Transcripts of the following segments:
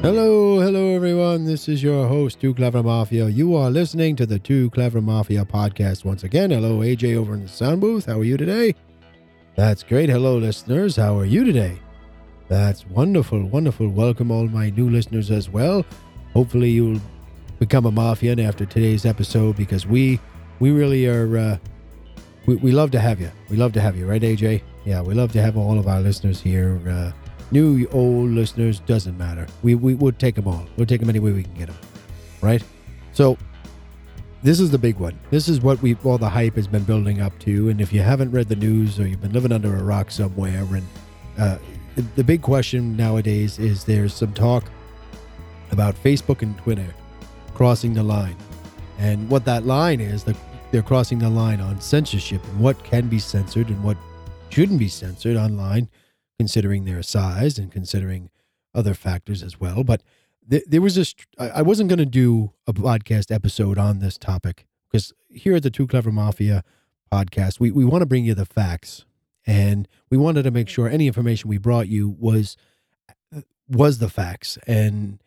Hello, hello everyone. This is your host, Too Clever Mafia. You are listening to the Too Clever Mafia podcast once again. Hello, AJ over in the sound booth. How are you today? That's great. Hello, listeners. How are you today? That's wonderful, wonderful. Welcome all my new listeners as well. Hopefully you'll become a Mafian after today's episode because we we really are uh, we, we love to have you. We love to have you, right, AJ? Yeah, we love to have all of our listeners here. Uh, new, old listeners, doesn't matter. We, we, we'll take them all. We'll take them any way we can get them, right? So, this is the big one. This is what we all the hype has been building up to. And if you haven't read the news or you've been living under a rock somewhere, and uh, the, the big question nowadays is there's some talk about Facebook and Twitter crossing the line. And what that line is, the, they're crossing the line on censorship and what can be censored and what shouldn't be censored online, considering their size and considering other factors as well. But th- there was this, I wasn't going to do a podcast episode on this topic because here at the Too Clever Mafia podcast, we, we want to bring you the facts and we wanted to make sure any information we brought you was was the facts and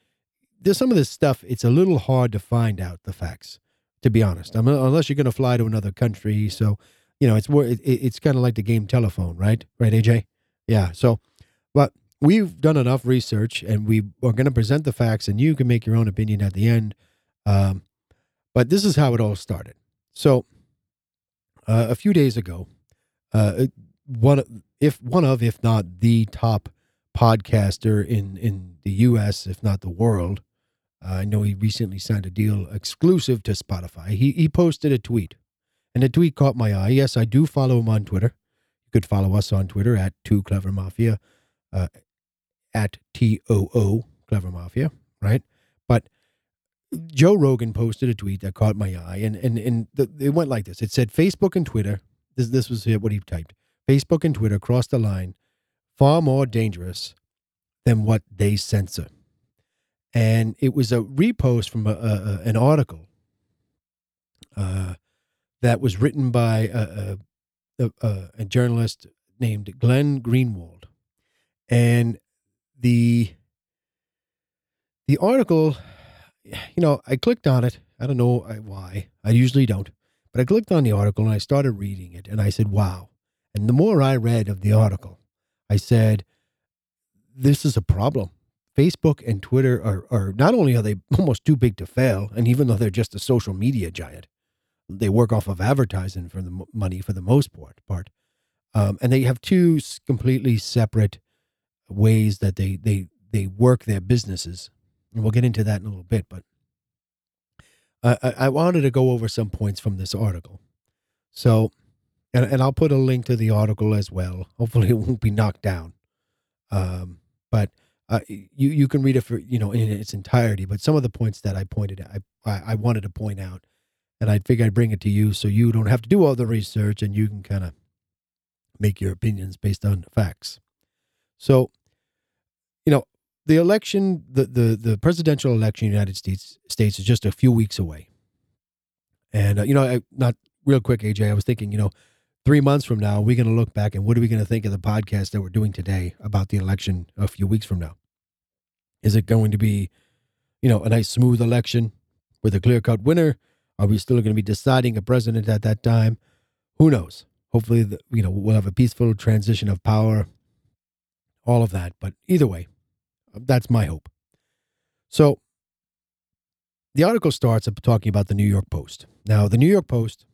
there's some of this stuff it's a little hard to find out the facts to be honest I mean, unless you're going to fly to another country so you know it's more it, it's kind of like the game telephone right right aj yeah so but we've done enough research and we are going to present the facts and you can make your own opinion at the end um, but this is how it all started. So uh, a few days ago uh, one if one of if not the top podcaster in in the US if not the world uh, I know he recently signed a deal exclusive to Spotify. He he posted a tweet and the tweet caught my eye. Yes I do follow him on Twitter you could follow us on Twitter at Too Clever Mafia uh, at T O O Clever Mafia right but Joe Rogan posted a tweet that caught my eye, and and and the, it went like this. It said Facebook and Twitter. This this was what he typed. Facebook and Twitter crossed the line, far more dangerous than what they censor. And it was a repost from a, a, an article uh, that was written by a, a, journalist named Glenn Greenwald, and the the article you know, I clicked on it. I don't know uh, why. I usually don't. But I clicked on the article and I started reading it and I said, wow. And the more I read of the article, I said, this is a problem. Facebook and Twitter are, are not only are they almost too big to fail, and even though they're just a social media giant, they work off of advertising for the money for the most part. part. Um, and they have two completely separate ways that they, they, they work their businesses and we'll get into that in a little bit. But I, I wanted to go over some points from this article. So, and, and I'll put a link to the article as well. Hopefully, it won't be knocked down. Um, but uh, you you can read it for you know in its entirety. But some of the points that I pointed I, I wanted to point out, and I figure I'd bring it to you so you don't have to do all the research and you can kind of make your opinions based on facts. So, you know, the election, the, the, the presidential election in the United States, States is just a few weeks away. And, uh, you know, I, not real quick, AJ, I was thinking, you know, three months from now, we're going to look back and what are we going to think of the podcast that we're doing today about the election a few weeks from now? Is it going to be, you know, a nice smooth election with a clear cut winner? Are we still going to be deciding a president at that time? Who knows? Hopefully, the, you know, we'll have a peaceful transition of power, all of that. But either way, that's my hope. So the article starts talking about the New York Post. Now, the New York Post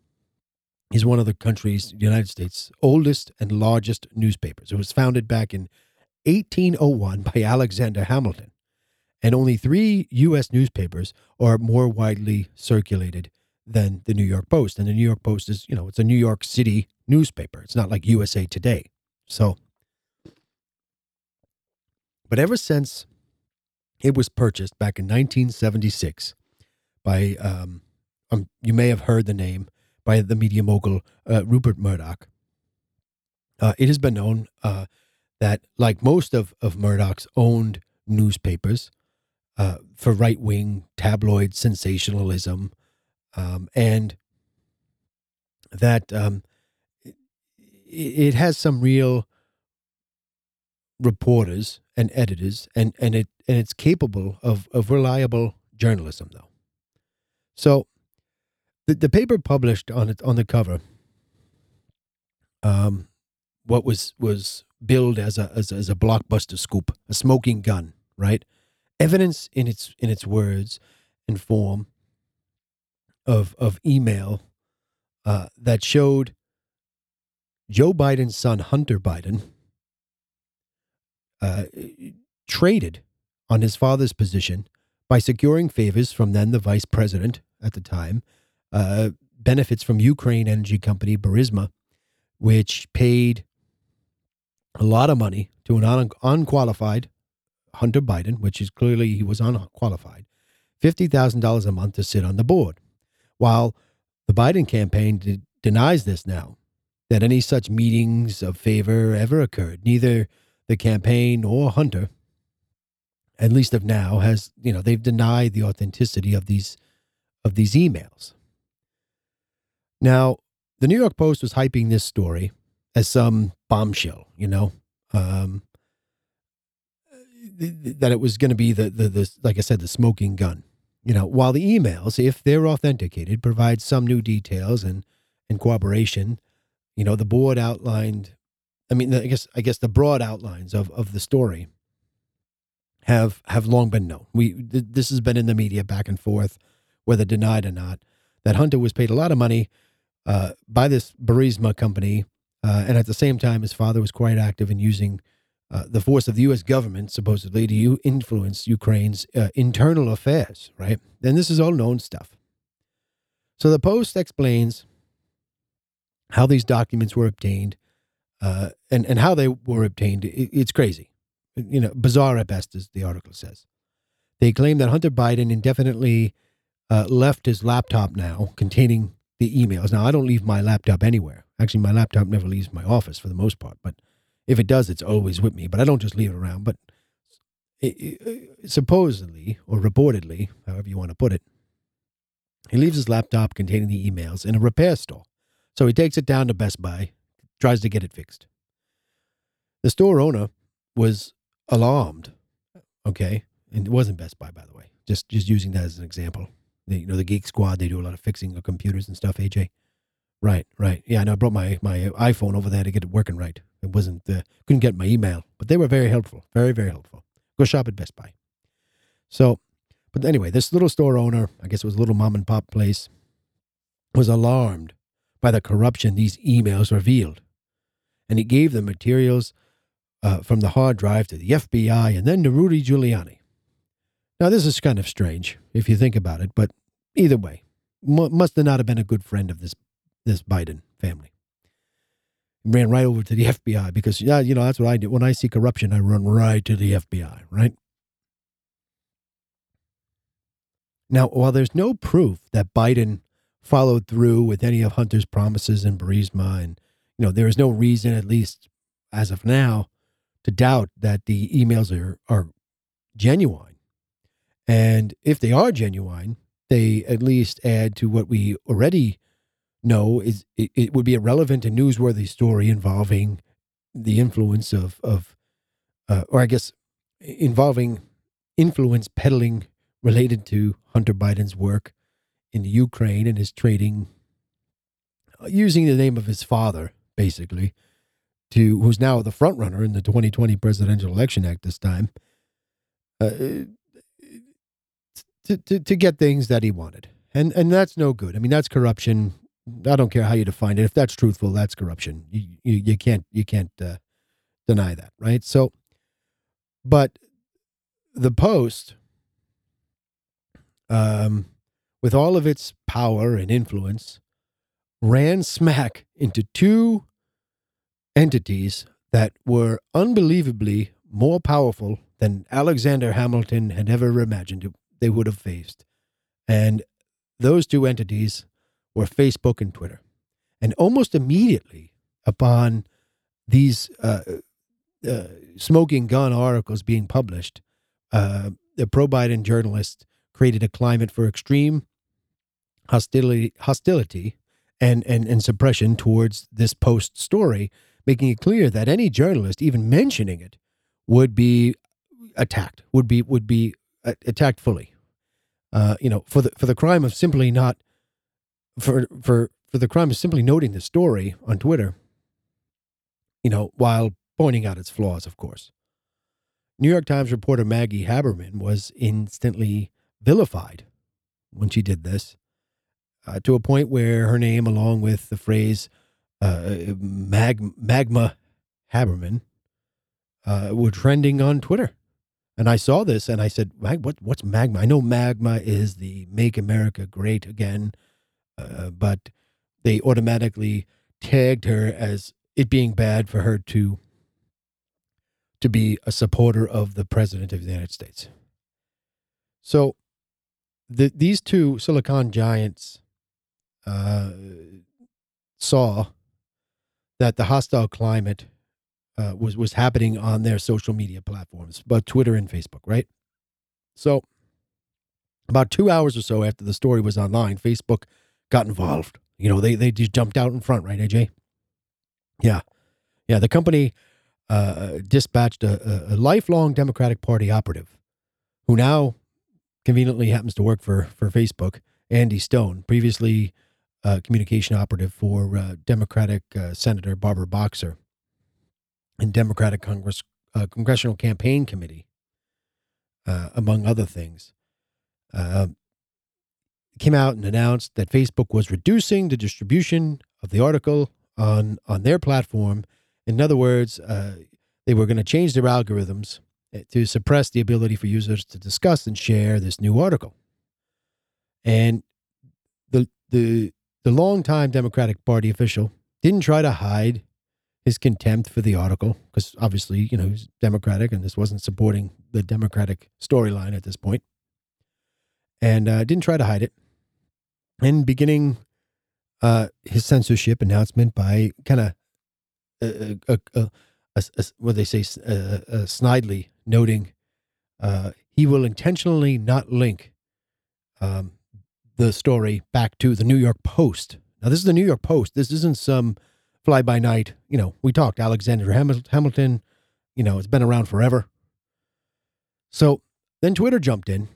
is one of the country's, the United States, oldest and largest newspapers. It was founded back in 1801 by Alexander Hamilton. And only three U.S. newspapers are more widely circulated than the New York Post. And the New York Post is, you know, it's a New York City newspaper. It's not like USA Today. So but ever since it was purchased back in 1976 by, um, um, you may have heard the name, by the media mogul uh, Rupert Murdoch, uh, it has been known uh, that, like most of, of Murdoch's owned newspapers, uh, for right wing tabloid sensationalism, um, and that um, it, it has some real reporters and editors, and and it and it's capable of of reliable journalism, though. So, the the paper published on it on the cover, um, what was was billed as a as, as a blockbuster scoop, a smoking gun, right? Evidence in its in its words and form of of email uh, that showed Joe Biden's son Hunter Biden uh, traded on his father's position by securing favors from then the vice president at the time, uh, benefits from Ukraine energy company Burisma, which paid a lot of money to an un- unqualified Hunter Biden, which is clearly he was unqualified, $50,000 a month to sit on the board. While the Biden campaign de- denies this now, that any such meetings of favor ever occurred. Neither the campaign or Hunter, at least of now, has you know they've denied the authenticity of these of these emails. Now, the New York Post was hyping this story as some bombshell, you know, um, th- th- that it was going to be the, the the like I said, the smoking gun. You know, while the emails, if they're authenticated, provide some new details and and cooperation, you know, the board outlined. I mean, I guess I guess the broad outlines of of the story have have long been known. We th- this has been in the media back and forth, whether denied or not, that Hunter was paid a lot of money uh, by this Burisma company, uh, and at the same time, his father was quite active in using uh, the force of the U.S. government, supposedly, to influence Ukraine's uh, internal affairs. Right, Then this is all known stuff. So the Post explains how these documents were obtained, uh, and and how they were obtained. It, it's crazy, you know, bizarre at best, as the article says. They claim that Hunter Biden indefinitely uh, left his laptop now containing the emails. Now I don't leave my laptop anywhere. Actually, my laptop never leaves my office for the most part, but if it does, it's always with me. But I don't just leave it around. But it, it, supposedly or reportedly, however you want to put it, he leaves his laptop containing the emails in a repair store. So he takes it down to Best Buy, tries to get it fixed. The store owner was alarmed. Okay, and it wasn't Best Buy, by the way. Just just using that as an example. You know, the Geek Squad they do a lot of fixing of computers and stuff. AJ, right, right. Yeah, know. I brought my my iPhone over there to get it working right. It wasn't uh, couldn't get my email, but they were very helpful, very very helpful. Go shop at Best Buy. So, but anyway, this little store owner, I guess it was a little mom and pop place, was alarmed by the corruption these emails revealed. And he gave the materials uh, from the hard drive to the FBI and then to Rudy Giuliani. Now, this is kind of strange if you think about it, but either way, mu must have not have been a good friend of this, this Biden family. Ran right over to the FBI because, yeah, you know, that's what I do. When I see corruption, I run right to the FBI, right? Now, while there's no proof that Biden followed through with any of Hunter's promises in Burisma, and you know there is no reason, at least as of now, to doubt that the emails are are genuine. And if they are genuine, they at least add to what we already is it, it would be a relevant and newsworthy story involving the influence of of uh, or I guess involving influence peddling related to Hunter Biden's work in Ukraine and his trading uh, using the name of his father, basically, to who's now the front runner in the 2020 presidential election Act this time, uh, to, to to get things that he wanted, and and that's no good. I mean, that's corruption. I don't care how you define it. If that's truthful, that's corruption. You you, you can't you can't uh, deny that, right? So, but the Post, um, with all of its power and influence, ran smack into two entities that were unbelievably more powerful than Alexander Hamilton had ever imagined they would have faced. And those two entities were Facebook and Twitter. And almost immediately upon these uh, uh, smoking gun articles being published, uh, the pro Biden journalists created a climate for extreme hostility, hostility and, and, and suppression towards this post story, making it clear that any journalist, even mentioning it, would be attacked. Would be would be attacked fully. Uh, you know, for the for the crime of simply not for for for the crime of simply noting the story on Twitter. You know, while pointing out its flaws, of course. New York Times reporter Maggie Haberman was instantly vilified when she did this, uh, to a point where her name, along with the phrase uh, mag- magma Haberman, uh, were trending on Twitter. And I saw this and I said, what, what's magma? I know magma is the make America great again, uh, but they automatically tagged her as it being bad for her to to be a supporter of the president of the United States. So the, these two Silicon giants uh, saw that the hostile climate uh, was was happening on their social media platforms, but Twitter and Facebook, right? So, about two hours or so after the story was online, Facebook got involved. You know, they they just jumped out in front, right, AJ? Yeah, yeah. The company uh, dispatched a, a, lifelong Democratic Party operative, who now conveniently happens to work for for Facebook. Andy Stone, previously uh, communication operative for uh, Democratic uh, Senator Barbara Boxer and Democratic Congress uh, Congressional Campaign Committee, uh, among other things, came out and announced that Facebook was reducing the distribution of the article on on their platform. In other words, they were going to change their algorithms to suppress the ability for users to discuss and share this new article. And the the the longtime Democratic Party official didn't try to hide his contempt for the article because obviously, you know, he's Democratic and this wasn't supporting the Democratic storyline at this point. And uh, didn't try to hide it. And beginning uh, his censorship announcement by kind of uh, uh, uh, uh, what they say, uh, snidely noting he will intentionally not link um, the story back to the New York Post. Now, this is the New York Post. This isn't some fly by night. You know, we talked Alexander Hamilton. You know, it's been around forever. So then Twitter jumped in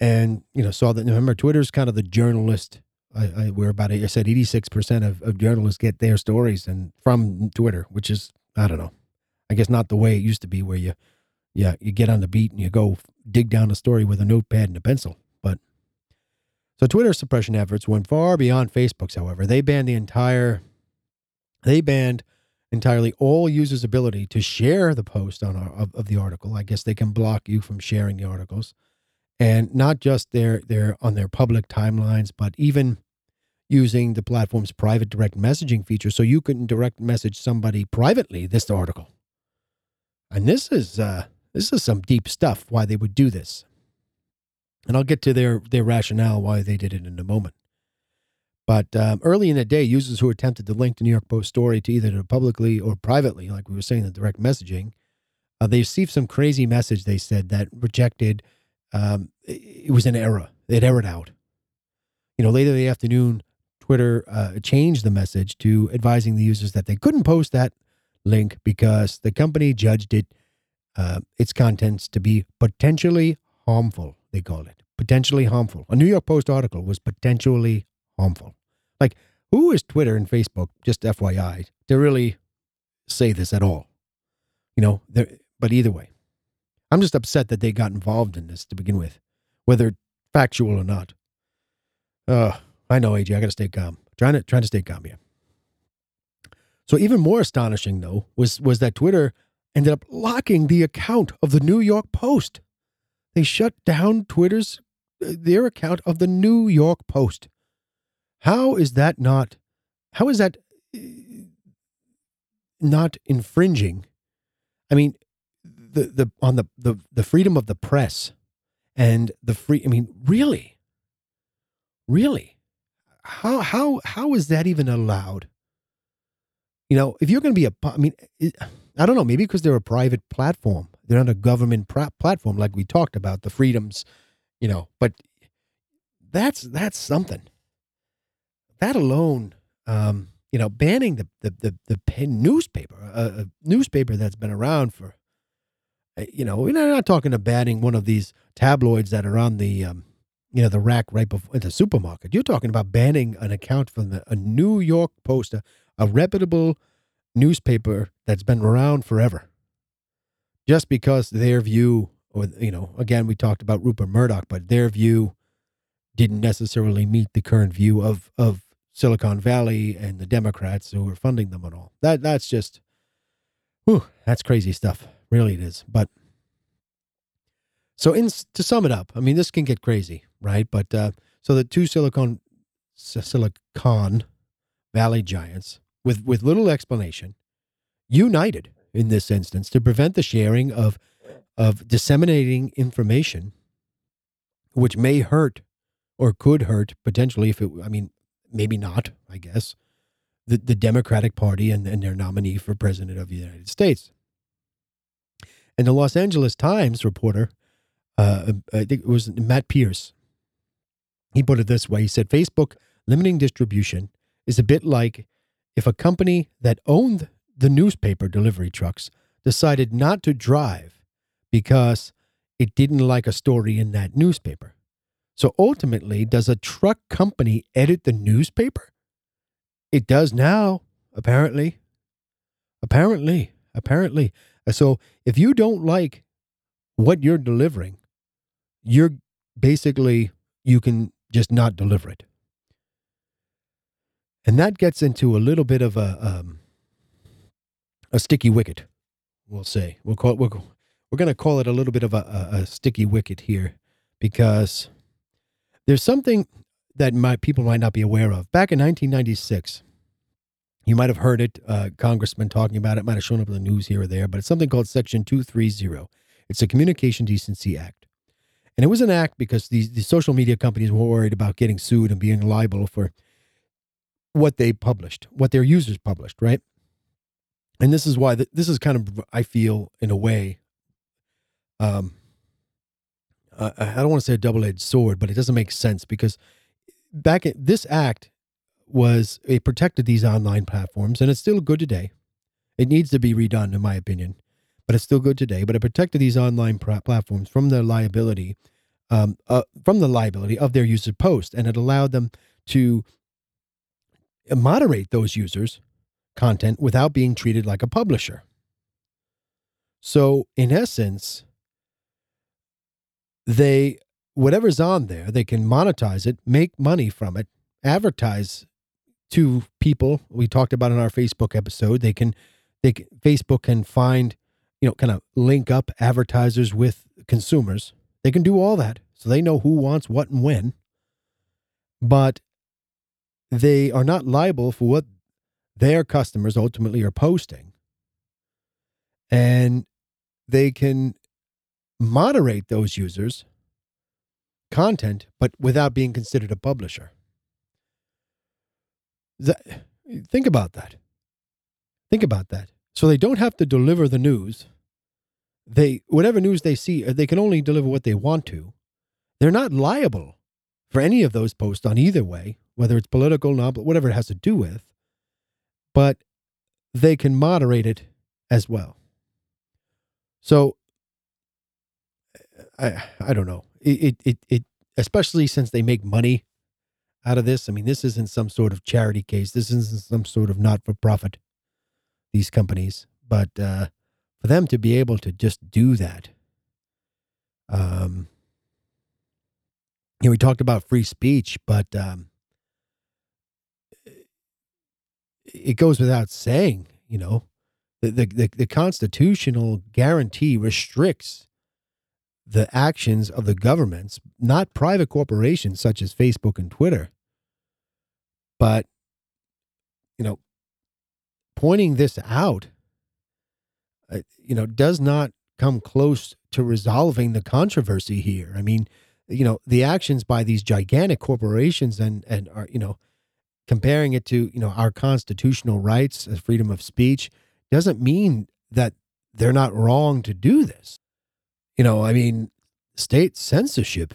and, you know, saw that. Remember, Twitter's kind of the journalist. I, I we're about, I said 86% of, of journalists get their stories and from Twitter, which is, I don't know, I guess not the way it used to be where you, yeah, you get on the beat and you go dig down a story with a notepad and a pencil. But so Twitter suppression efforts went far beyond Facebook's, however. They banned the entire they banned entirely all users' ability to share the post on our, of, of the article. I guess they can block you from sharing the articles. And not just their their on their public timelines, but even using the platform's private direct messaging feature so you can direct message somebody privately this article. And this is uh this is some deep stuff why they would do this. And I'll get to their, their rationale why they did it in a moment. But um, early in the day, users who attempted to link the New York Post story to either publicly or privately, like we were saying, the direct messaging, uh, they received some crazy message, they said, that rejected, um, it was an error. They'd errored out. You know, later in the afternoon, Twitter uh, changed the message to advising the users that they couldn't post that link because the company judged it, uh, its contents to be potentially harmful they called it. Potentially harmful. A New York Post article was potentially harmful. Like, who is Twitter and Facebook, just FYI, to really say this at all? You know, but either way, I'm just upset that they got involved in this to begin with, whether factual or not. Uh, I know, AJ, I got to stay calm. Trying to trying to stay calm here. So even more astonishing though was was that Twitter ended up locking the account of the New York Post. They shut down Twitter's uh, their account of the New York Post. How is that not how is that uh, not infringing? I mean, the the on the the the freedom of the press and the free I mean, really? Really? How how how is that even allowed? You know, if you're going to be a I mean, I don't know, maybe because they're a private platform. They're not a government platform like we talked about the freedoms, you know. But that's that's something. That alone, um, you know, banning the the the, the newspaper, a, a newspaper that's been around for You know, we're not talking about banning one of these tabloids that are on the, um, you know, the rack right before at the supermarket. You're talking about banning an account from the, a New York Post, a, a reputable newspaper that's been around forever, just because their view, or you know, again, we talked about Rupert Murdoch, but their view didn't necessarily meet the current view of of Silicon Valley and the Democrats who were funding them and all. That that's just, whew, that's crazy stuff. Really, it is. But so, in to sum it up, I mean, this can get crazy, right? But uh, so the two Silicon Silicon Valley giants, with with little explanation, united in this instance to prevent the sharing of of disseminating information, which may hurt or could hurt potentially if it. I mean, maybe not. I guess the the Democratic Party and, and their nominee for president of the United States. And the Los Angeles Times reporter, uh, I think it was Matt Pearce, he put it this way. He said, Facebook limiting distribution is a bit like if a company that owned the newspaper delivery trucks decided not to drive because it didn't like a story in that newspaper. So ultimately, does a truck company edit the newspaper? It does now, apparently. Apparently, apparently. So if you don't like what you're delivering, you're basically, you can just not deliver it. And that gets into a little bit of a, um, a sticky wicket, we'll say. We'll call it, we're, we're going to call it a little bit of a, a, a sticky wicket here because there's something that my people might not be aware of. Back in 1996, you might have heard it, uh, congressman talking about it, might have shown up in the news here or there, but it's something called Section 230. It's a Communication Decency Act. And it was an act because these, these social media companies were worried about getting sued and being liable for what they published, what their users published, right? And this is why th- this is kind of, I feel, in a way, um, uh, I don't want to say a double edged sword, but it doesn't make sense because back at this act was it protected these online platforms, and it's still good today. It needs to be redone, in my opinion, but it's still good today. But it protected these online platforms from the liability, um, uh, from the liability of their user post, and it allowed them to moderate those users' content without being treated like a publisher. So, in essence, they whatever's on there, they can monetize it, make money from it, advertise to people. We talked about in our Facebook episode. They can, they can, Facebook can find, you know, kind of link up advertisers with consumers. They can do all that, so they know who wants what and when. But they are not liable for what their customers ultimately are posting, and they can moderate those users content but without being considered a publisher that, think about that. Think about that. So they don't have to deliver the news. They whatever news they see uh, they can only deliver what they want to. They're not liable for any of those posts on either way whether it's political not whatever it has to do with. But they can moderate it as well. So uh, I I don't know. It, it it it especially since they make money out of this. I mean, this isn't some sort of charity case. This isn't some sort of not for profit. These companies, but uh, for them to be able to just do that, um, you know, we talked about free speech, but um, it goes without saying, you know, the the the, the constitutional guarantee restricts the actions of the governments, not private corporations such as Facebook and Twitter. But, you know, pointing this out, uh, you know, does not come close to resolving the controversy here. I mean, you know, the actions by these gigantic corporations and, and are, you know, comparing it to, you know, our constitutional rights as freedom of speech doesn't mean that they're not wrong to do this you know i mean state censorship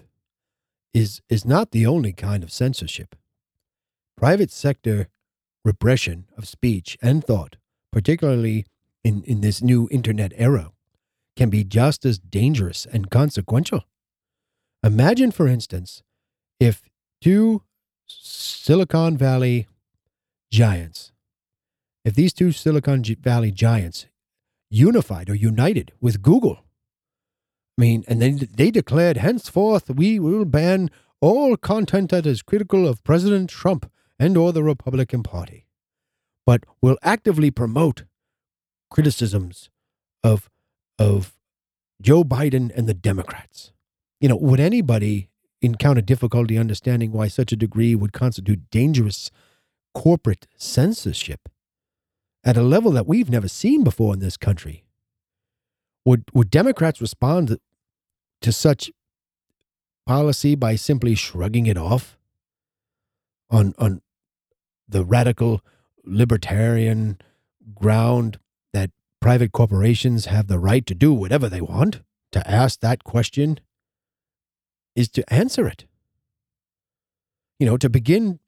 is is not the only kind of censorship private sector repression of speech and thought particularly in in this new internet era can be just as dangerous and consequential. Imagine, for instance, if two Silicon Valley giants, if these two Silicon Valley giants unified or united with Google, I mean, and then they declared henceforth we will ban all content that is critical of President Trump and or the Republican Party, but will actively promote criticisms of of Joe Biden and the Democrats. You know, would anybody encounter difficulty understanding why such a degree would constitute dangerous corporate censorship at a level that we've never seen before in this country? Would would Democrats respond to such policy by simply shrugging it off on on the radical libertarian ground that private corporations have the right to do whatever they want? To ask that question is to answer it. You know, to begin,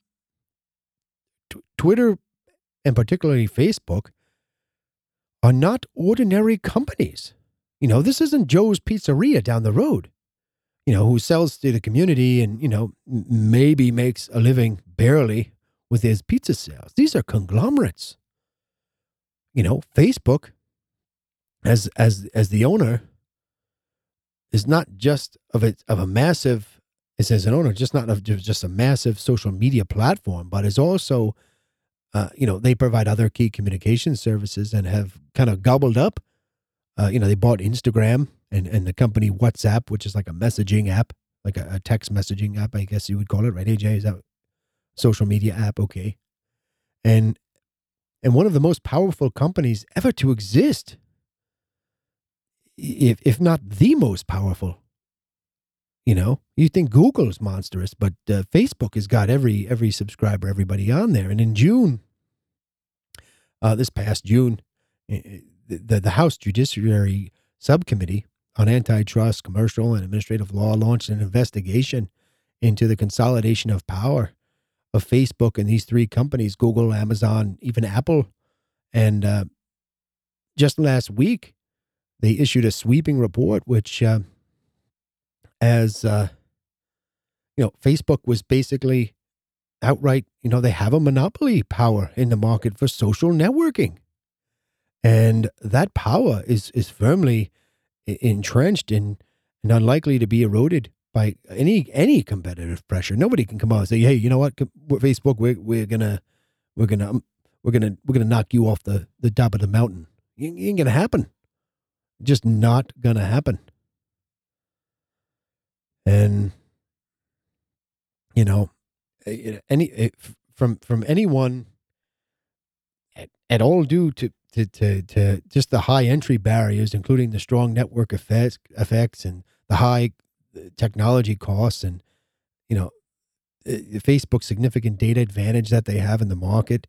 t- Twitter and particularly Facebook are not ordinary companies. You know, this isn't Joe's Pizzeria down the road, you know, who sells to the community and, you know, maybe makes a living barely with his pizza sales. These are conglomerates. You know, Facebook as as as the owner is not just of it of a massive it says an owner just not of just a massive social media platform, but is also uh, you know, they provide other key communication services and have kind of gobbled up. Uh, you know, they bought Instagram and, and the company WhatsApp, which is like a messaging app, like a, a text messaging app, I guess you would call it, right? AJ, is that social media app? Okay. And and one of the most powerful companies ever to exist if if not the most powerful. You know, you think Google's monstrous, but uh, Facebook has got every every subscriber, everybody on there. And in June, uh, this past June, the the House Judiciary Subcommittee on Antitrust, Commercial, and Administrative Law launched an investigation into the consolidation of power of Facebook and these three companies: Google, Amazon, even Apple. And uh, just last week, they issued a sweeping report, which, uh, as uh, you know, Facebook was basically outright, you know, they have a monopoly power in the market for social networking, and that power is is firmly entrenched in and unlikely to be eroded by any any competitive pressure. Nobody can come out and say, "Hey, you know what, Facebook, we're we're gonna we're gonna um, we're gonna we're gonna knock you off the the top of the mountain." It ain't gonna happen just not to happen. And you know, any from from anyone at, at all due to, to to to just the high entry barriers, including the strong network effects effects and the high uh, technology costs, and you know, Facebook's significant data advantage that they have in the market.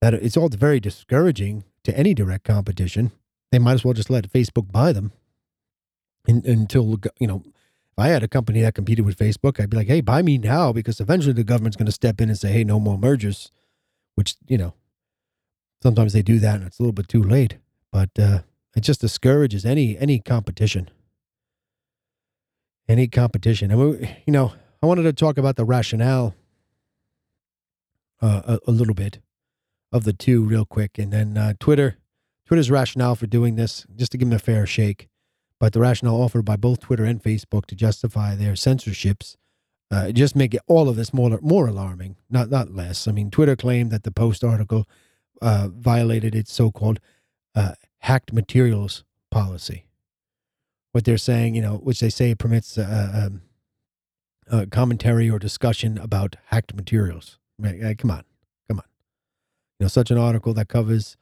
That it's all very discouraging to any direct competition they might as well just let Facebook buy them in, until, you know, if I had a company that competed with Facebook, I'd be like, hey, buy me now because eventually the government's going to step in and say, hey, no more mergers, which, you know, sometimes they do that and it's a little bit too late. But uh, it just discourages any any competition. Any competition. And, we, you know, I wanted to talk about the rationale uh, a, a, little bit of the two real quick. And then uh, Twitter Twitter's rationale for doing this, just to give them a fair shake, but the rationale offered by both Twitter and Facebook to justify their censorships uh, just make it, all of this more more alarming, not not less. I mean, Twitter claimed that the post article uh, violated its so-called uh, hacked materials policy. What they're saying, you know, which they say permits uh, um, commentary or discussion about hacked materials. Come on, come on. You know, such an article that covers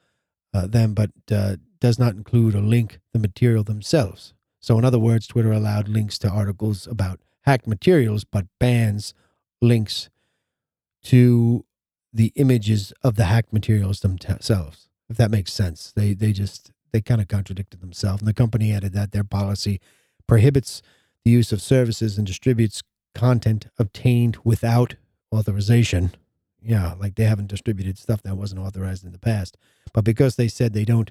uh, them, but uh, does not include or link the material themselves. So, in other words, Twitter allowed links to articles about hacked materials, but bans links to the images of the hacked materials themselves. If that makes sense, they they just they kind of contradicted themselves. And the company added that their policy prohibits the use of services and distributes content obtained without authorization yeah, like they haven't distributed stuff that wasn't authorized in the past. But because they said they don't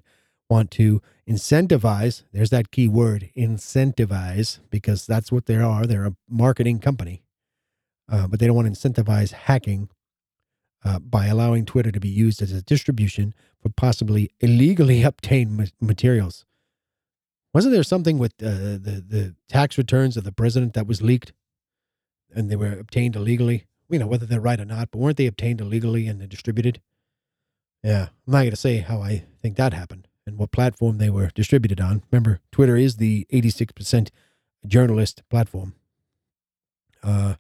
want to incentivize. There's that key word, incentivize, because that's what they are. They're a marketing company, uh, but they don't want to incentivize hacking uh, by allowing Twitter to be used as a distribution for possibly illegally obtained ma- materials. Wasn't there something with uh, the the tax returns of the president that was leaked, and they were obtained illegally? You know whether they're right or not, but weren't they obtained illegally and distributed? Yeah, I'm not going to say how I think that happened and what platform they were distributed on. Remember, Twitter is the 86% journalist platform. Uh,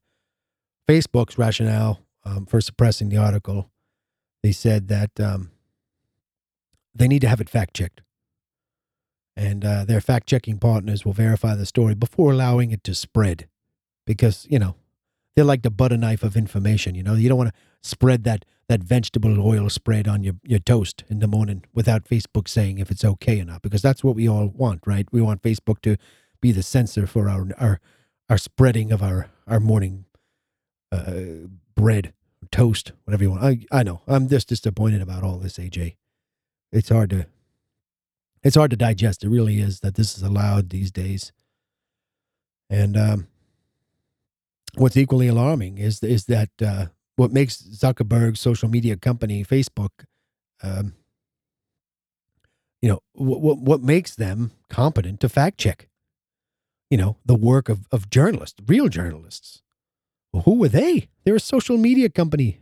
Facebook's rationale um, for suppressing the article, they said that um, they need to have it fact checked. And uh, their fact checking partners will verify the story before allowing it to spread. Because, you know, they're like the butter knife of information. You know, you don't want to spread that that vegetable oil spread on your, your toast in the morning without Facebook saying if it's okay or not, because that's what we all want, right? We want Facebook to be the censor for our our our spreading of our our morning uh, bread, toast, whatever you want. I I know I'm just disappointed about all this, AJ. It's hard to it's hard to digest. It really is that this is allowed these days, and um, what's equally alarming is is that uh, what makes Zuckerberg's social media company, Facebook, um, you know, what, what, what makes them competent to fact check, you know, the work of, of journalists, real journalists. Who were they? They're a social media company.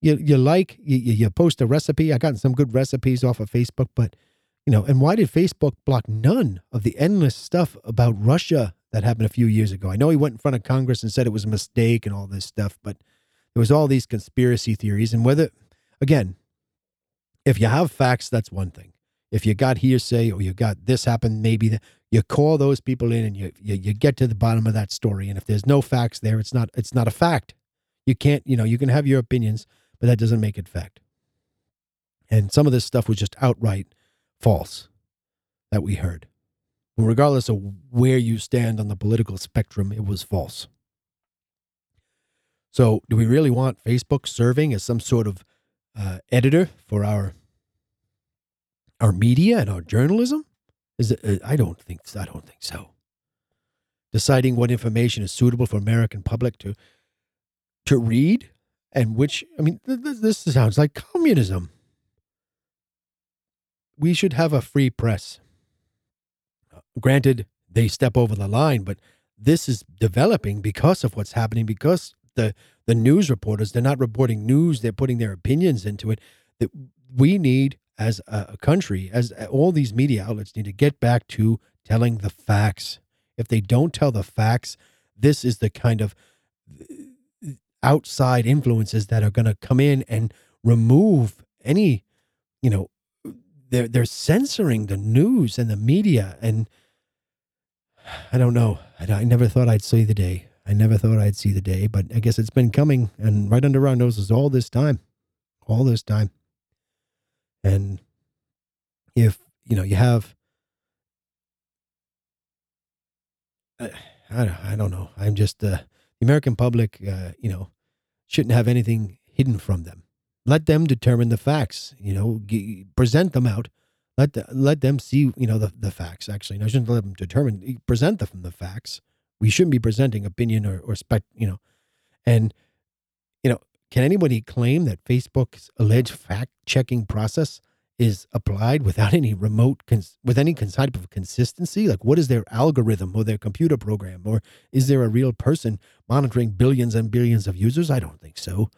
You, you like, you, you post a recipe. I got some good recipes off of Facebook, but, you know, and why did Facebook block none of the endless stuff about Russia that happened a few years ago? I know he went in front of Congress and said it was a mistake and all this stuff, but there was all these conspiracy theories and whether again if you have facts that's one thing if you got hearsay or you got this happened maybe the, you call those people in and you, you you get to the bottom of that story. And if there's no facts there it's not it's not a fact. You can't you know you can have your opinions but that doesn't make it fact. And some of this stuff was just outright false that we heard. Regardless of where you stand on the political spectrum it was false. So, do we really want Facebook serving as some sort of uh, editor for our our media and our journalism? Is it? Uh, I don't think. I don't think so. Deciding what information is suitable for American public to to read, and which I mean, th- th- this sounds like communism. We should have a free press. Granted, they step over the line, but this is developing because of what's happening because the the news reporters they're not reporting news they're putting their opinions into it that we need as a country as all these media outlets need to get back to telling the facts if they don't tell the facts this is the kind of uh, outside influences that are going to come in and remove any you know they're they're censoring the news and the media and I don't know. I, I never thought I'd see the day I never thought I'd see the day, but I guess it's been coming and right under our noses all this time. All this time. And if, you know, you have I, I, don't know. I'm just uh, the American public, uh, you know, shouldn't have anything hidden from them. Let them determine the facts. You know, g- present them out. Let the, let them see. You know, the the facts. Actually, I shouldn't let them determine. Present them the facts, we shouldn't be presenting opinion or, or spec, you know. And, you know, can anybody claim that Facebook's alleged fact checking process is applied without any remote, cons- with any type of consistency? Like, what is their algorithm or their computer program? Or is there a real person monitoring billions and billions of users? I don't think so.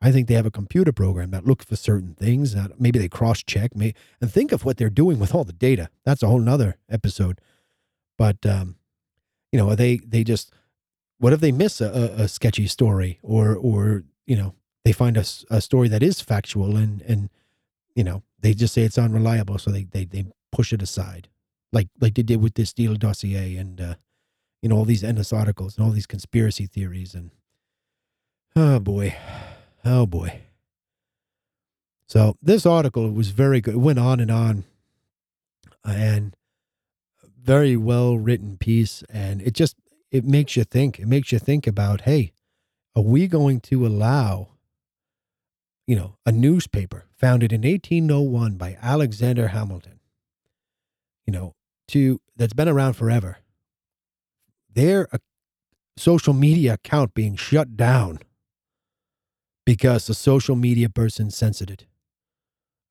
I think they have a computer program that looks for certain things. That maybe they cross check. May and think of what they're doing with all the data. That's a whole nother episode. But um, you know, are they they just what if they miss a, a sketchy story or or you know they find a, a story that is factual and and you know they just say it's unreliable so they they they push it aside. Like like they did with this Steele dossier and uh, you know all these endless articles and all these conspiracy theories and oh boy. Oh boy. So this article was very good. It went on and on. And very well written piece and it just it makes you think. It makes you think about hey are we going to allow you know a newspaper founded in 1801 by alexander hamilton you know, to that's been around forever, their uh, social media account being shut down because a social media person censored it.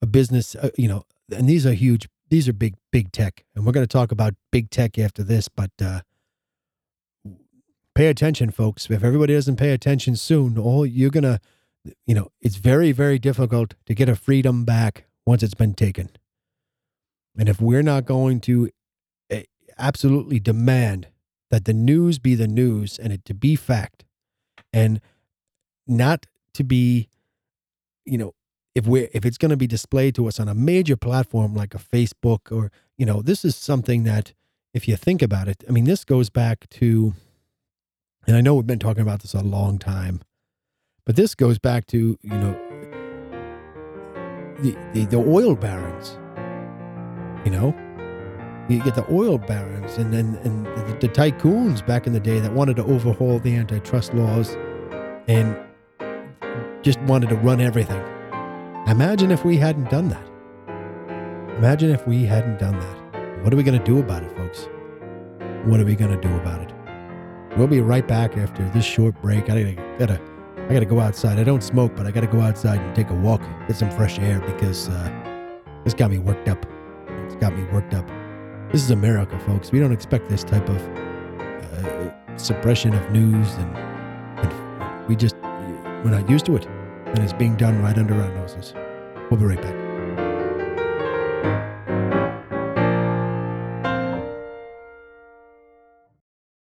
A business, uh, you know, and these are huge. These are big, big tech, and we're going to talk about big tech after this. But uh, pay attention, folks. If everybody doesn't pay attention soon, all you're gonna, you know, it's very, very difficult to get a freedom back once it's been taken. And if we're not going to eh, absolutely demand that the news be the news and it to be fact and not to be, you know, if we're if it's going to be displayed to us on a major platform like a Facebook or you know this is something that if you think about it I mean this goes back to and I know we've been talking about this a long time but this goes back to you know the the, the oil barons you know you get the oil barons and then and the, the tycoons back in the day that wanted to overhaul the antitrust laws and just wanted to run everything Imagine if we hadn't done that. Imagine if we hadn't done that. What are we going to do about it, folks? What are we going to do about it? We'll be right back after this short break. I gotta, gotta, I gotta go outside. I don't smoke, but I gotta go outside and take a walk, get some fresh air because uh, this got me worked up. It's got me worked up. This is America, folks. We don't expect this type of uh, suppression of news, and, and we just we're not used to it and it's being done right under our noses. We'll be right back.